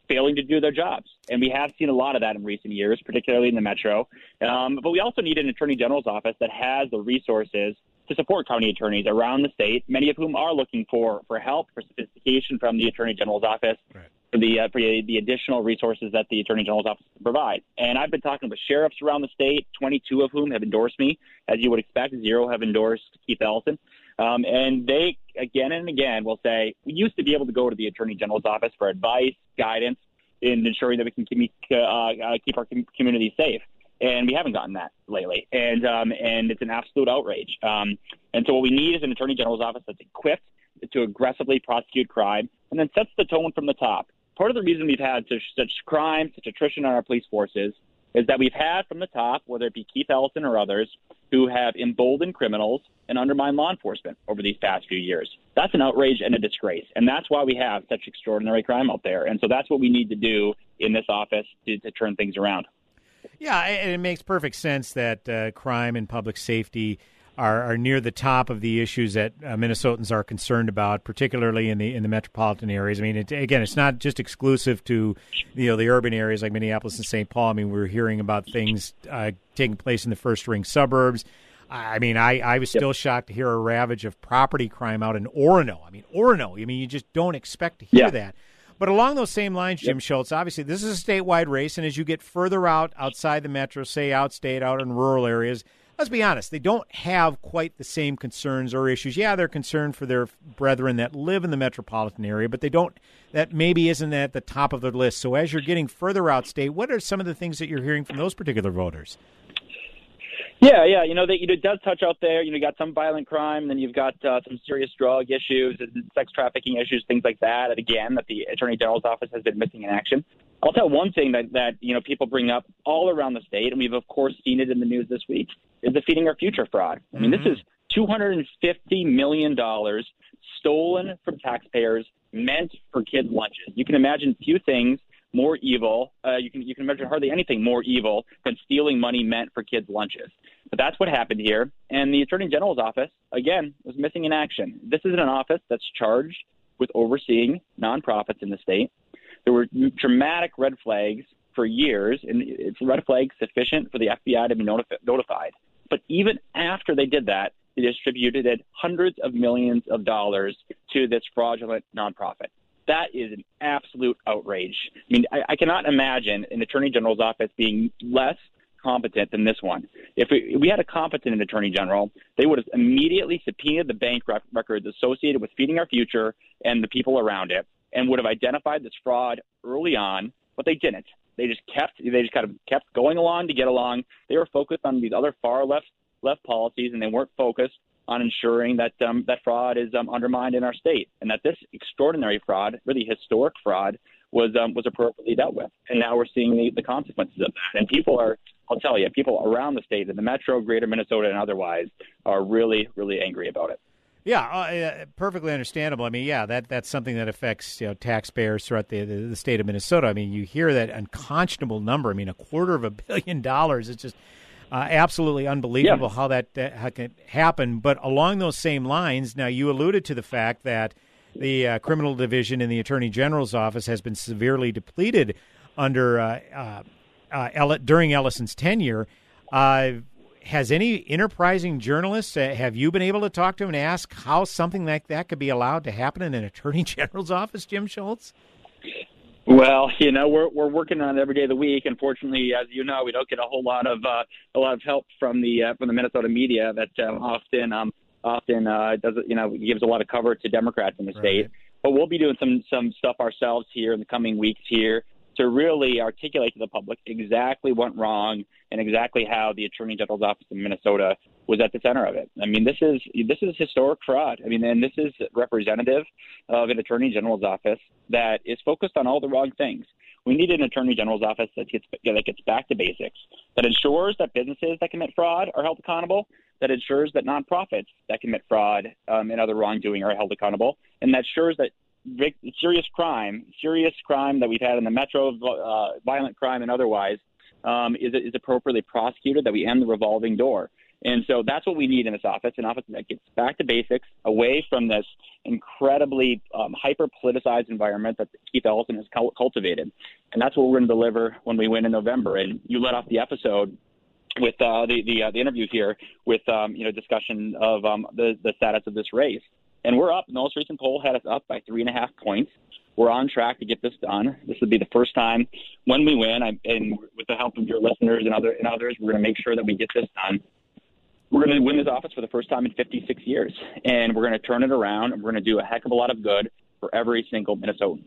failing to do their jobs. And we have seen a lot of that in recent years, particularly in the metro. Um, but we also need an attorney general's office that has the resources to support county attorneys around the state, many of whom are looking for, for help, for sophistication from the attorney general's office. Right. For the uh, for the additional resources that the Attorney General's office can provide, and I've been talking with sheriffs around the state. Twenty-two of whom have endorsed me, as you would expect. Zero have endorsed Keith Ellison. Um, and they again and again will say, we used to be able to go to the Attorney General's office for advice, guidance, in ensuring that we can keep, uh, uh, keep our community safe. And we haven't gotten that lately, and um, and it's an absolute outrage. Um, and so what we need is an attorney general's office that's equipped to aggressively prosecute crime, and then sets the tone from the top. Part of the reason we've had such, such crime, such attrition on our police forces, is that we've had from the top, whether it be Keith Ellison or others, who have emboldened criminals and undermined law enforcement over these past few years. That's an outrage and a disgrace. And that's why we have such extraordinary crime out there. And so that's what we need to do in this office to, to turn things around. Yeah, and it makes perfect sense that uh, crime and public safety are, are near the top of the issues that uh, Minnesotans are concerned about, particularly in the in the metropolitan areas. I mean, it, again, it's not just exclusive to you know the urban areas like Minneapolis and St. Paul. I mean, we're hearing about things uh, taking place in the first ring suburbs. I mean, I, I was still shocked to hear a ravage of property crime out in Orono. I mean, Orono. I mean, you just don't expect to hear Yeah. that. But along those same lines, Jim Schultz, obviously this is a statewide race, and as you get further out outside the metro, say outstate, out in rural areas, let's be honest, they don't have quite the same concerns or issues. Yeah, they're concerned for their brethren that live in the metropolitan area, but they don't. That maybe isn't at the top of their list. So as you're getting further outstate, what are some of the things that you're hearing from those particular voters? Yeah, yeah. You know, they, it does touch out there. You know, you got some violent crime, then you've got uh, some serious drug issues, and sex trafficking issues, things like that. And again, that the Attorney General's office has been missing in action. I'll tell one thing that that you know people bring up all around the state, and we've of course seen it in the news this week, is the Feeding Our Future fraud. I mean, this is two hundred and fifty million dollars stolen from taxpayers, meant for kids' lunches. You can imagine few things more evil. Uh, you can you can imagine hardly anything more evil than stealing money meant for kids' lunches. But that's what happened here. And the Attorney General's office, again, was missing in action. This is an office that's charged with overseeing nonprofits in the state. There were dramatic red flags for years, and it's red flags sufficient for the FBI to be notif- notified. But even after they did that, they distributed hundreds of millions of dollars to this fraudulent nonprofit. That is an absolute outrage. I mean, I, I cannot imagine an attorney general's office being less competent than this one. If we, we had a competent attorney general, they would have immediately subpoenaed the bank rec- records associated with feeding our future and the people around it, and would have identified this fraud early on. But they didn't. They just kept. They just kind of kept going along to get along. They were focused on these other far left left policies, and they weren't focused on ensuring that um, that fraud is um, undermined in our state, and that this extraordinary fraud, really historic fraud, was um, was appropriately dealt with. And now we're seeing the, the consequences of that. And people are, I'll tell you, people around the state, in the metro, greater Minnesota, and otherwise, are really, really angry about it. Yeah, uh, uh, perfectly understandable. I mean, yeah, that that's something that affects you know taxpayers throughout the, the the state of Minnesota. I mean, you hear that unconscionable number. I mean, a quarter of a billion dollars. It's just uh, absolutely unbelievable how that, that how can happen. But along those same lines, now you alluded to the fact that the uh, criminal division in the attorney general's office has been severely depleted under uh, uh, uh, Ell- during Ellison's tenure. Uh, has any enterprising journalists uh, have you been able to talk to and ask how something like that could be allowed to happen in an attorney general's office, Jim Schultz? Well, you know, we're we're working on it every day of the week. Unfortunately, as you know, we don't get a whole lot of uh, a lot of help from the uh, from the Minnesota media that um, often um, often uh, does you know gives a lot of cover to Democrats in the state. But we'll be doing some some stuff ourselves here in the coming weeks here to really articulate to the public exactly what went wrong and exactly how the Attorney General's office in Minnesota was at the center of it. I mean, this is this is historic fraud. I mean, and this is representative of an Attorney General's office that is focused on all the wrong things. We need an Attorney General's office that gets that gets back to basics, that ensures that businesses that commit fraud are held accountable, that ensures that nonprofits that commit fraud um, and other wrongdoing are held accountable, and that ensures that serious crime, serious crime that we've had in the metro, uh, violent crime and otherwise, um, is, is appropriately prosecuted, that we end the revolving door. And so that's what we need in this office an office that gets back to basics, away from this incredibly um, hyper politicized environment that Keith Ellison has cultivated. And that's what we're going to deliver when we win in November. And you let off the episode with uh, the the, uh, the interview here with um, you know discussion of um, the the status of this race, and we're up. The most recent poll had us up by three and a half points. We're on track to get this done. This would be the first time when we win, I, and with the help of your listeners and other and others, we're going to make sure that we get this done. We're going to win this office for the first time in 56 years, and we're going to turn it around, and we're going to do a heck of a lot of good for every single Minnesotan.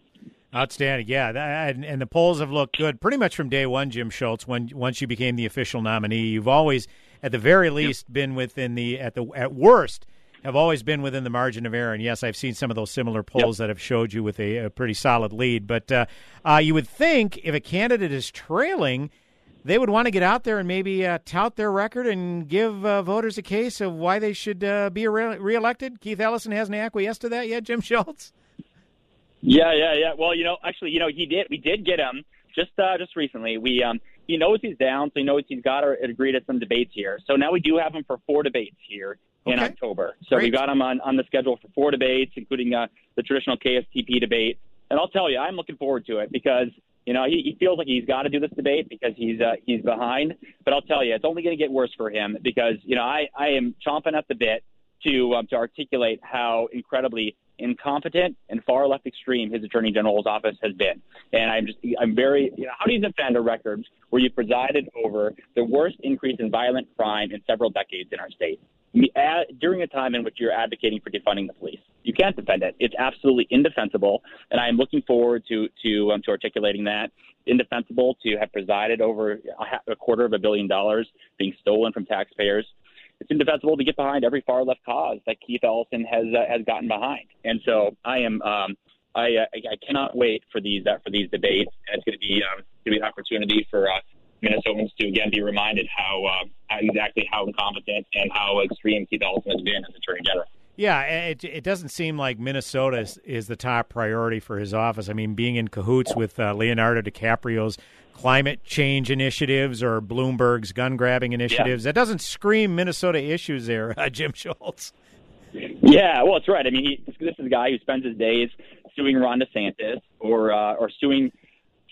Outstanding, yeah, that, and, and the polls have looked good pretty much from day one. Jim Schultz, when once you became the official nominee, you've always, at the very least, been within the at the at worst have always been within the margin of error. And yes, I've seen some of those similar polls that have showed you with a, a pretty solid lead. But uh, uh, you would think if a candidate is trailing, they would want to get out there and maybe uh, tout their record and give uh, voters a case of why they should uh, be re- reelected. Keith Ellison hasn't acquiesced to that yet. Jim Schultz. Yeah, yeah, yeah. Well, you know, actually, you know, he did. We did get him just uh, just recently. We um he knows he's down, so he knows he's got to agree to some debates here. So now we do have him for four debates here in Okay. October. So Great. we got him on, on the schedule for four debates, including uh, the traditional KSTP debate. And I'll tell you, I'm looking forward to it because you know he, he feels like he's got to do this debate because he's uh, he's behind. But I'll tell you, it's only going to get worse for him because you know I I am chomping at the bit to um, to articulate how incredibly incompetent and far left extreme his attorney general's office has been. And I'm just I'm very you know how do you defend a record where you presided over the worst increase in violent crime in several decades in our state during a time in which you're advocating for defunding the police? You can't defend it. It's absolutely indefensible, and I am looking forward to to um, to articulating that. Indefensible to have presided over a, a quarter of a billion dollars being stolen from taxpayers it's indefensible to get behind every far left cause that Keith Ellison has uh, has gotten behind. And so I am um, I, uh, I cannot wait for these uh, for these debates. And it's going to be um, going to be an opportunity for uh, Minnesotans to again be reminded how, uh, how exactly how incompetent and how extreme Keith Ellison has been as Attorney General. Yeah, it, it doesn't seem like Minnesota is, is the top priority for his office. I mean, being in cahoots with uh, Leonardo DiCaprio's climate change initiatives or Bloomberg's gun grabbing initiatives, that doesn't scream Minnesota issues there, uh, Jim Schultz. Yeah, well, it's right. I mean, he, this is a guy who spends his days suing Ron DeSantis or uh, or suing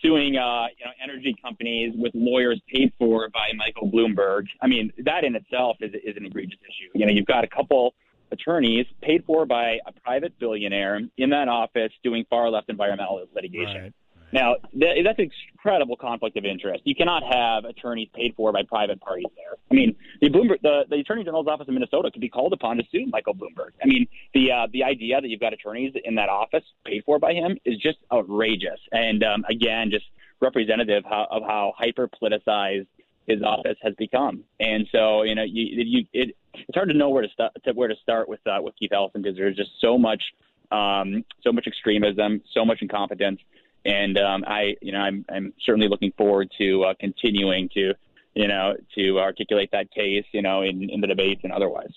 suing uh, you know energy companies with lawyers paid for by Michael Bloomberg. I mean, that in itself is is an egregious issue. You know, you've got a couple attorneys paid for by a private billionaire in that office doing far left environmental litigation. Now, th- that's an incredible conflict of interest. You cannot have attorneys paid for by private parties there. I mean, the Bloomberg, the, the Attorney General's office in Minnesota could be called upon to sue Michael Bloomberg. I mean, the uh, the idea that you've got attorneys in that office paid for by him is just outrageous, and um, again, just representative how, of how hyper politicized his office has become. And so, you know, you, you it, it's hard to know where to start to where to start with uh, with Keith Ellison because there's just so much um, so much extremism, so much incompetence, and um, I, you know, I'm I'm certainly looking forward to uh, continuing to, you know, to articulate that case, you know, in, in the debates and otherwise.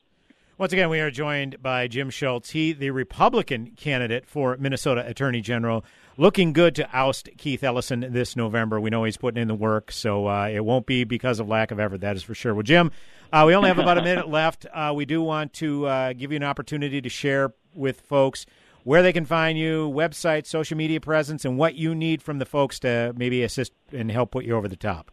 Once again, we are joined by Jim Schultz. He, the Republican candidate for Minnesota Attorney General, looking good to oust Keith Ellison this November. We know he's putting in the work, so uh, it won't be because of lack of effort. That is for sure. Well, Jim, uh, we only have about a minute left. Uh, we do want to uh, give you an opportunity to share with folks where they can find you, website, social media presence, and what you need from the folks to maybe assist and help put you over the top.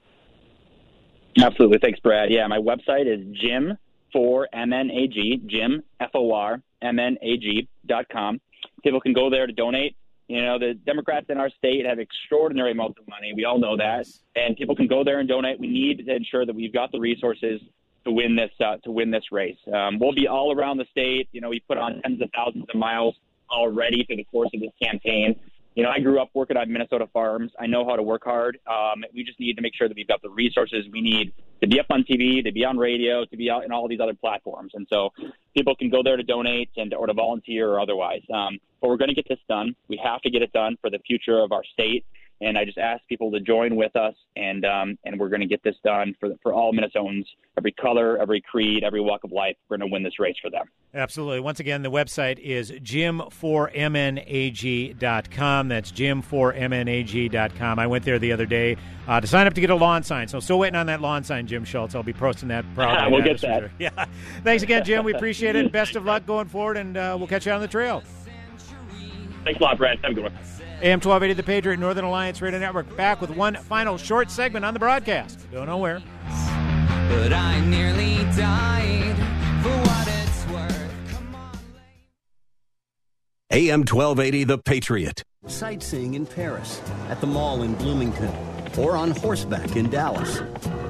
Absolutely. Thanks, Brad. Yeah, my website is Jim for MNAG, Jim, F O R, M N A G dot com. People can go there to donate. You know, the Democrats in our state have extraordinary amounts of money. We all know that. And people can go there and donate. We need to ensure that we've got the resources to win this uh, to win this race. Um, we'll be all around the state. You know, we put on tens of thousands of miles already through the course of this campaign. You know, I grew up working on Minnesota farms. I know how to work hard. Um, we just need to make sure that we've got the resources we need to be up on TV, to be on radio, to be out in all these other platforms. And so people can go there to donate and or to volunteer or otherwise. Um, but we're going to get this done. We have to get it done for the future of our state. And I just ask people to join with us, and um, and we're going to get this done for for all Minnesotans, every color, every creed, every walk of life. We're going to win this race for them. Absolutely. Once again, the website is jim4mnag.com. That's jim4mnag.com. I went there the other day uh, to sign up to get a lawn sign. So still waiting on that lawn sign, Jim Schultz. I'll be posting that probably. We'll get that. week. Yeah. Thanks again, Jim. We appreciate it. Best of luck going forward, and uh, we'll catch you on the trail. Thanks a lot, Brad. Have a good one. AM 1280, the Patriot Northern Alliance Radio Network, back with one final short segment on the broadcast. Go nowhere. But I nearly died for what it's worth. AM 1280, The Patriot. Sightseeing in Paris, at the mall in Bloomington, or on horseback in Dallas.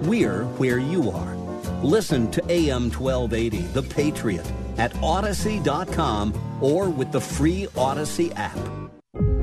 We're where you are. Listen to AM 1280, The Patriot, at Audacy.com or with the free Audacy app.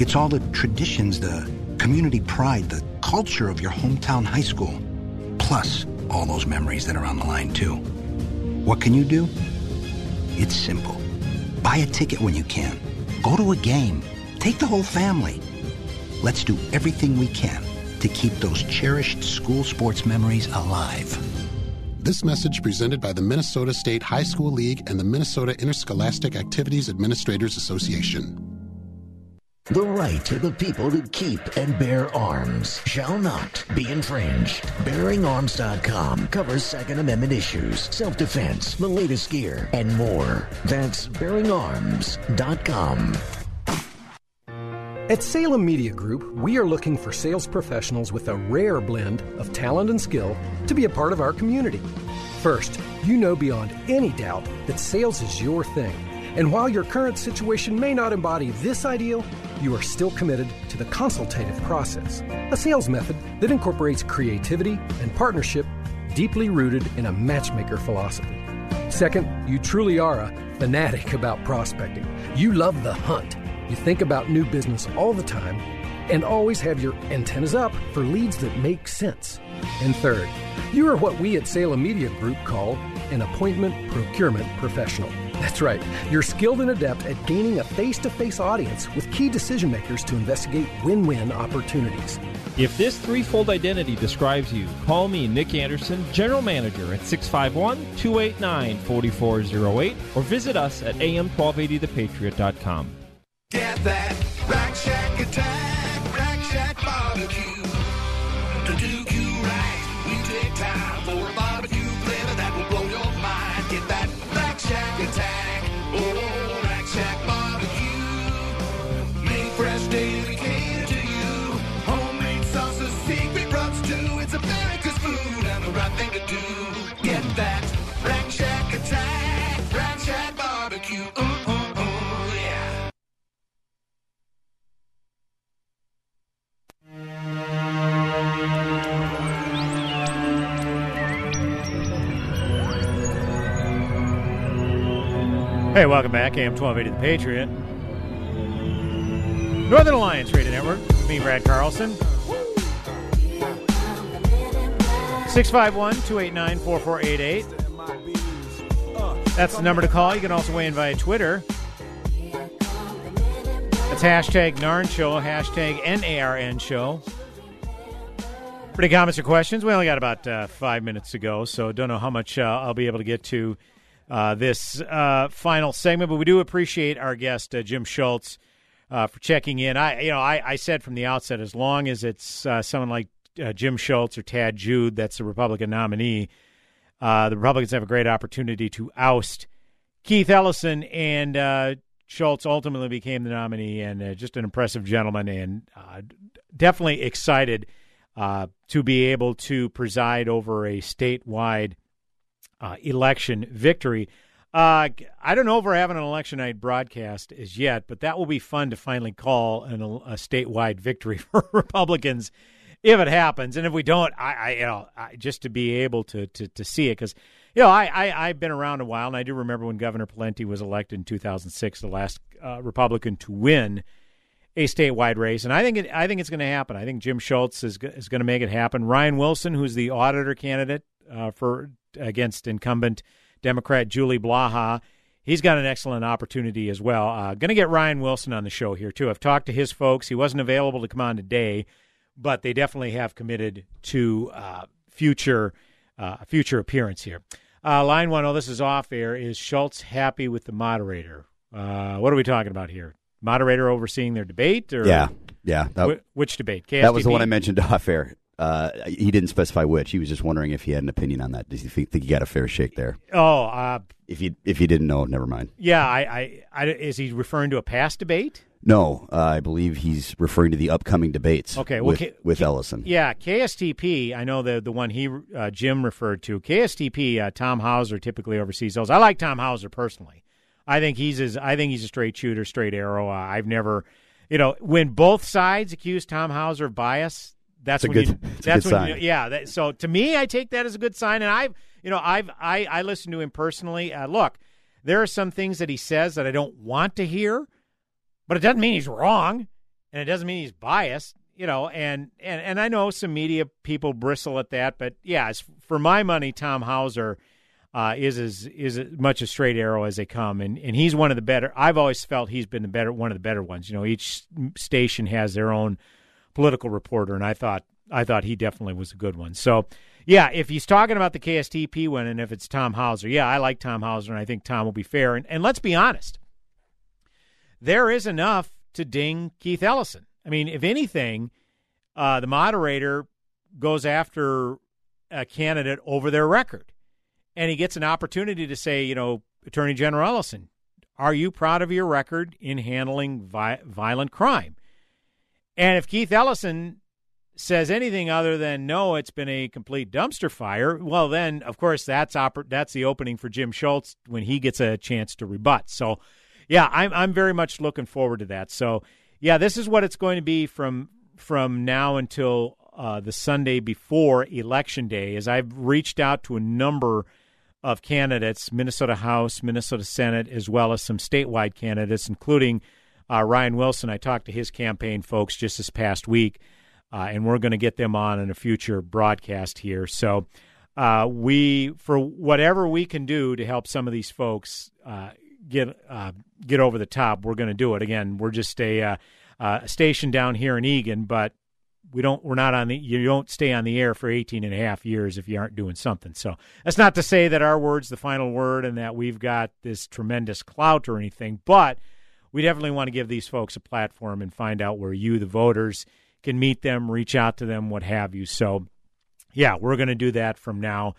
It's all the traditions, the community pride, the culture of your hometown high school. plus all those memories that are on the line, too. What can you do? It's simple. Buy a ticket when you can. Go to a game. Take the whole family. Let's do everything we can to keep those cherished school sports memories alive. This message presented by the Minnesota State High School League and the Minnesota Interscholastic Activities Administrators Association. The right of the people to keep and bear arms shall not be infringed. BearingArms.com covers Second Amendment issues, self-defense, the latest gear, and more. That's BearingArms.com. At Salem Media Group, we are looking for sales professionals with a rare blend of talent and skill to be a part of our community. First, you know beyond any doubt that sales is your thing. And while your current situation may not embody this ideal, you are still committed to the consultative process, a sales method that incorporates creativity and partnership deeply rooted in a matchmaker philosophy. Second, you truly are a fanatic about prospecting. You love the hunt. You think about new business all the time and always have your antennas up for leads that make sense. And third, you are what we at Salem Media Group call an appointment procurement professional. That's right, you're skilled and adept at gaining a face to face audience with key decision makers to investigate win win opportunities. If this threefold identity describes you, call me Nick Anderson, General Manager at 651 289 4408 or visit us at am1280thepatriot.com. Get that Rack barbecue. Ooh, ooh, ooh, yeah. Hey, welcome back. AM 1280 The Patriot. Northern Alliance Radio Network. Me, Brad Carlson. 651 289 4488. That's the number to call. You can also weigh in via Twitter. That's hashtag NARN Show, hashtag NARN Show. Any comments or questions, we only got about uh, five minutes to go, so don't know how much uh, I'll be able to get to uh, this uh, final segment, but we do appreciate our guest uh, Jim Schultz uh, for checking in. I, you know, I, I said from the outset, as long as it's someone like Jim Schultz or Tad Jude that's the Republican nominee, uh, the Republicans have a great opportunity to oust Keith Ellison, and uh, Schultz ultimately became the nominee, and uh, just an impressive gentleman, and uh, definitely excited uh, to be able to preside over a statewide uh, election victory. I don't know if we're having an election night broadcast as yet, but that will be fun to finally call an, a statewide victory for Republicans if it happens. And if we don't, I, I you know, I, just to be able to to, to see it because you know I, I I've been around a while, and I do remember when Governor Pawlenty was elected in 2006, the last uh, Republican to win a statewide race, and I think it, I think it's going to happen. I think Jim Schultz is is going to make it happen. Ryan Wilson, who's the auditor candidate uh, for against incumbent Democrat Julie Blaha, he's got an excellent opportunity as well. Uh, going to get Ryan Wilson on the show here too. I've talked to his folks. He wasn't available to come on today, but they definitely have committed to uh, future uh, future appearance here. Uh, line one, oh, this is off air. Is Schultz happy with the moderator? Uh, what are we talking about here? Moderator overseeing their debate, or Yeah, yeah. That, Wh- which debate? that was the one I mentioned off air. Uh, he didn't specify which. He was just wondering if he had an opinion on that. Does he think, think he got a fair shake there? Oh, uh, If you if you didn't know, never mind. yeah. I, I, I, is he referring to a past debate? No, uh, I believe he's referring to the upcoming debates. Okay, well, with, K- with K- Ellison. Yeah, KSTP. I know the the one he uh, Jim referred to. KSTP. Uh, Tom Hauser typically oversees those. I like Tom Hauser personally. I think he's as I think he's a straight shooter, straight arrow. Uh, I've never, you know, when both sides accuse Tom Hauser of bias, that's a when good- you, that's good when sign. You, yeah. That, so to me, I take that as a good sign, and I've you know I've I I listen to him personally. Uh, look, there are some things that he says that I don't want to hear, but it doesn't mean he's wrong, and it doesn't mean he's biased. you know, and, and and I know some media people bristle at that, but yeah, for my money, Tom Hauser uh, is as is as much a straight arrow as they come, and and he's one of the better. I've always felt he's been the better one of the better ones. You know, each station has their own political reporter, and I thought I thought he definitely was a good one. So. Yeah, if he's talking about the KSTP one, and if it's Tom Hauser, yeah, I like Tom Hauser, and I think Tom will be fair. And, and let's be honest, there is enough to ding Keith Ellison. I mean, if anything, uh, the moderator goes after a candidate over their record, and he gets an opportunity to say, you know, Attorney General Ellison, are you proud of your record in handling vi- violent crime? And if Keith Ellison says anything other than no, it's been a complete dumpster fire, well, then of course that's oper- that's the opening for Jim Schultz when he gets a chance to rebut. So, yeah, I'm I'm very much looking forward to that. So, yeah, this is what it's going to be from from now until uh, the Sunday before Election Day. As I've reached out to a number of candidates, Minnesota House, Minnesota Senate, as well as some statewide candidates, including uh, Ryan Wilson. I talked to his campaign folks just this past week uh, and we're going to get them on in a future broadcast here. So uh, we, for whatever we can do to help some of these folks uh, get uh, get over the top, we're going to do it. Again, we're just a, uh, uh, station down here in Eagan, but we don't we're not on the you don't stay on the air for 18 and a half years if you aren't doing something so that's not to say that our word's the final word and that we've got this tremendous clout or anything but we definitely want to give these folks a platform and find out where you the voters can meet them, reach out to them, what have you. So, yeah, we're going to do that from now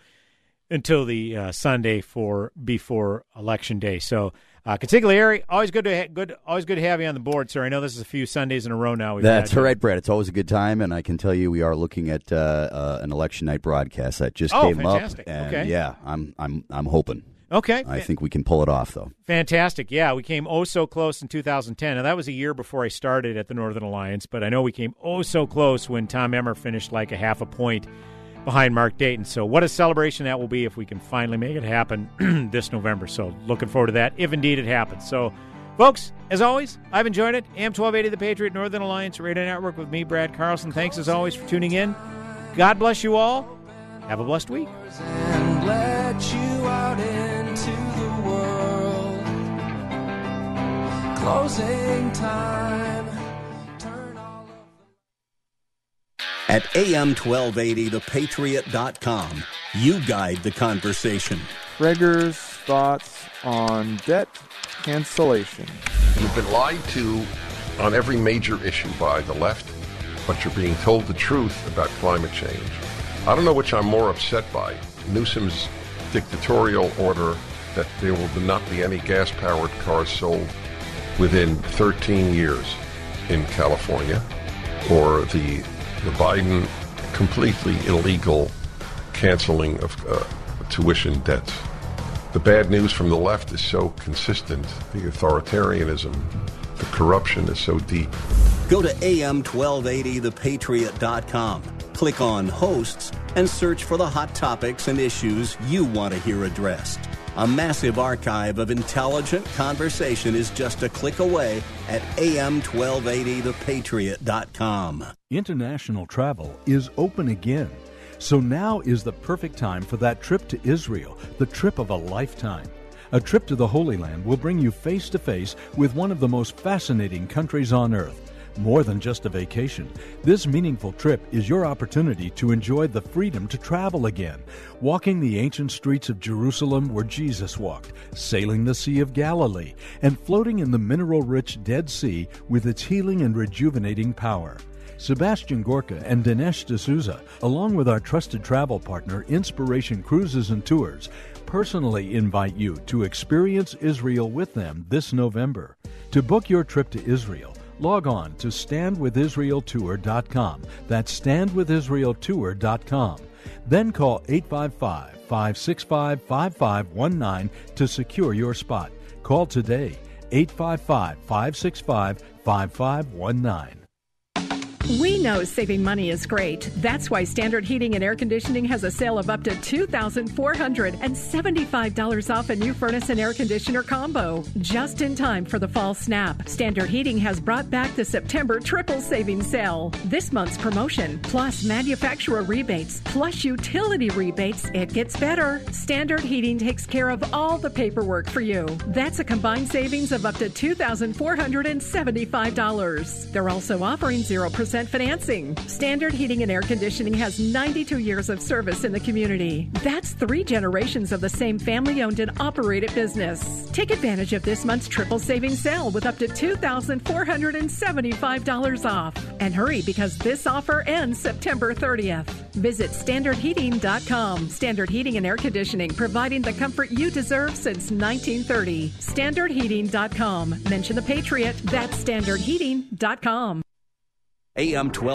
until the uh, Sunday for before election day. So, uh, Consigliere, always good to ha- good, always good to have you on the board, sir. I know this is a few Sundays in a row now. That's all right, Brad. It's always a good time, and I can tell you we are looking at uh, uh, an election night broadcast that just oh, came fantastic. up, and okay. yeah, I'm I'm I'm hoping. Okay. I think we can pull it off, though. Fantastic. Yeah, we came oh so close in 2010. Now, that was a year before I started at the Northern Alliance, but I know we came oh so close when Tom Emmer finished like a half a point behind Mark Dayton. So, what a celebration that will be if we can finally make it happen this November. So, looking forward to that, if indeed it happens. So, folks, as always, I've enjoyed it. AM 1280, the Patriot Northern Alliance Radio Network with me, Brad Carlson. Thanks as always for tuning in. God bless you all. Have a blessed week. Closing time. At AM 1280thepatriot.com, you guide the conversation. Prager's thoughts on debt cancellation. You've been lied to on every major issue by the left, but you're being told the truth about climate change. I don't know which I'm more upset by Newsom's dictatorial order that there will not be any gas powered cars sold within 13 years in California, or the, the Biden completely illegal canceling of uh, tuition debts. The bad news from the left is so consistent. The authoritarianism, the corruption is so deep. Go to am1280thepatriot.com, click on hosts, and search for the hot topics and issues you want to hear addressed. A massive archive of intelligent conversation is just a click away at am1280thepatriot.com. International travel is open again. So now is the perfect time for that trip to Israel, the trip of a lifetime. A trip to the Holy Land will bring you face to face with one of the most fascinating countries on earth. More than just a vacation, this meaningful trip is your opportunity to enjoy the freedom to travel again, walking the ancient streets of Jerusalem where Jesus walked, sailing the Sea of Galilee, and floating in the mineral rich Dead Sea with its healing and rejuvenating power. Sebastian Gorka and Dinesh D'Souza, along with our trusted travel partner Inspiration Cruises and Tours, personally invite you to experience Israel with them this November. To book your trip to Israel, log on to standwithisraeltour.com. That's standwithisraeltour.com. Then call 855 565 5519 to secure your spot. Call today 855 565 5519. We know saving money is great. That's why Standard Heating and Air Conditioning has a sale of up to $2,475 off a new furnace and air conditioner combo. Just in time for the fall snap. Standard Heating has brought back the September triple savings sale. This month's promotion, plus manufacturer rebates, plus utility rebates, it gets better. Standard Heating takes care of all the paperwork for you. That's a combined savings of up to $2,475. They're also offering 0% financing. Standard Heating and Air Conditioning has 92 years of service in the community. That's three generations of the same family owned and operated business. Take advantage of this month's triple savings sale with up to $2,475 off. And hurry because this offer ends September 30th. Visit standardheating.com. Standard Heating and Air Conditioning, providing the comfort you deserve since 1930. Standardheating.com. Mention the Patriot. That's standardheating.com. AM 12.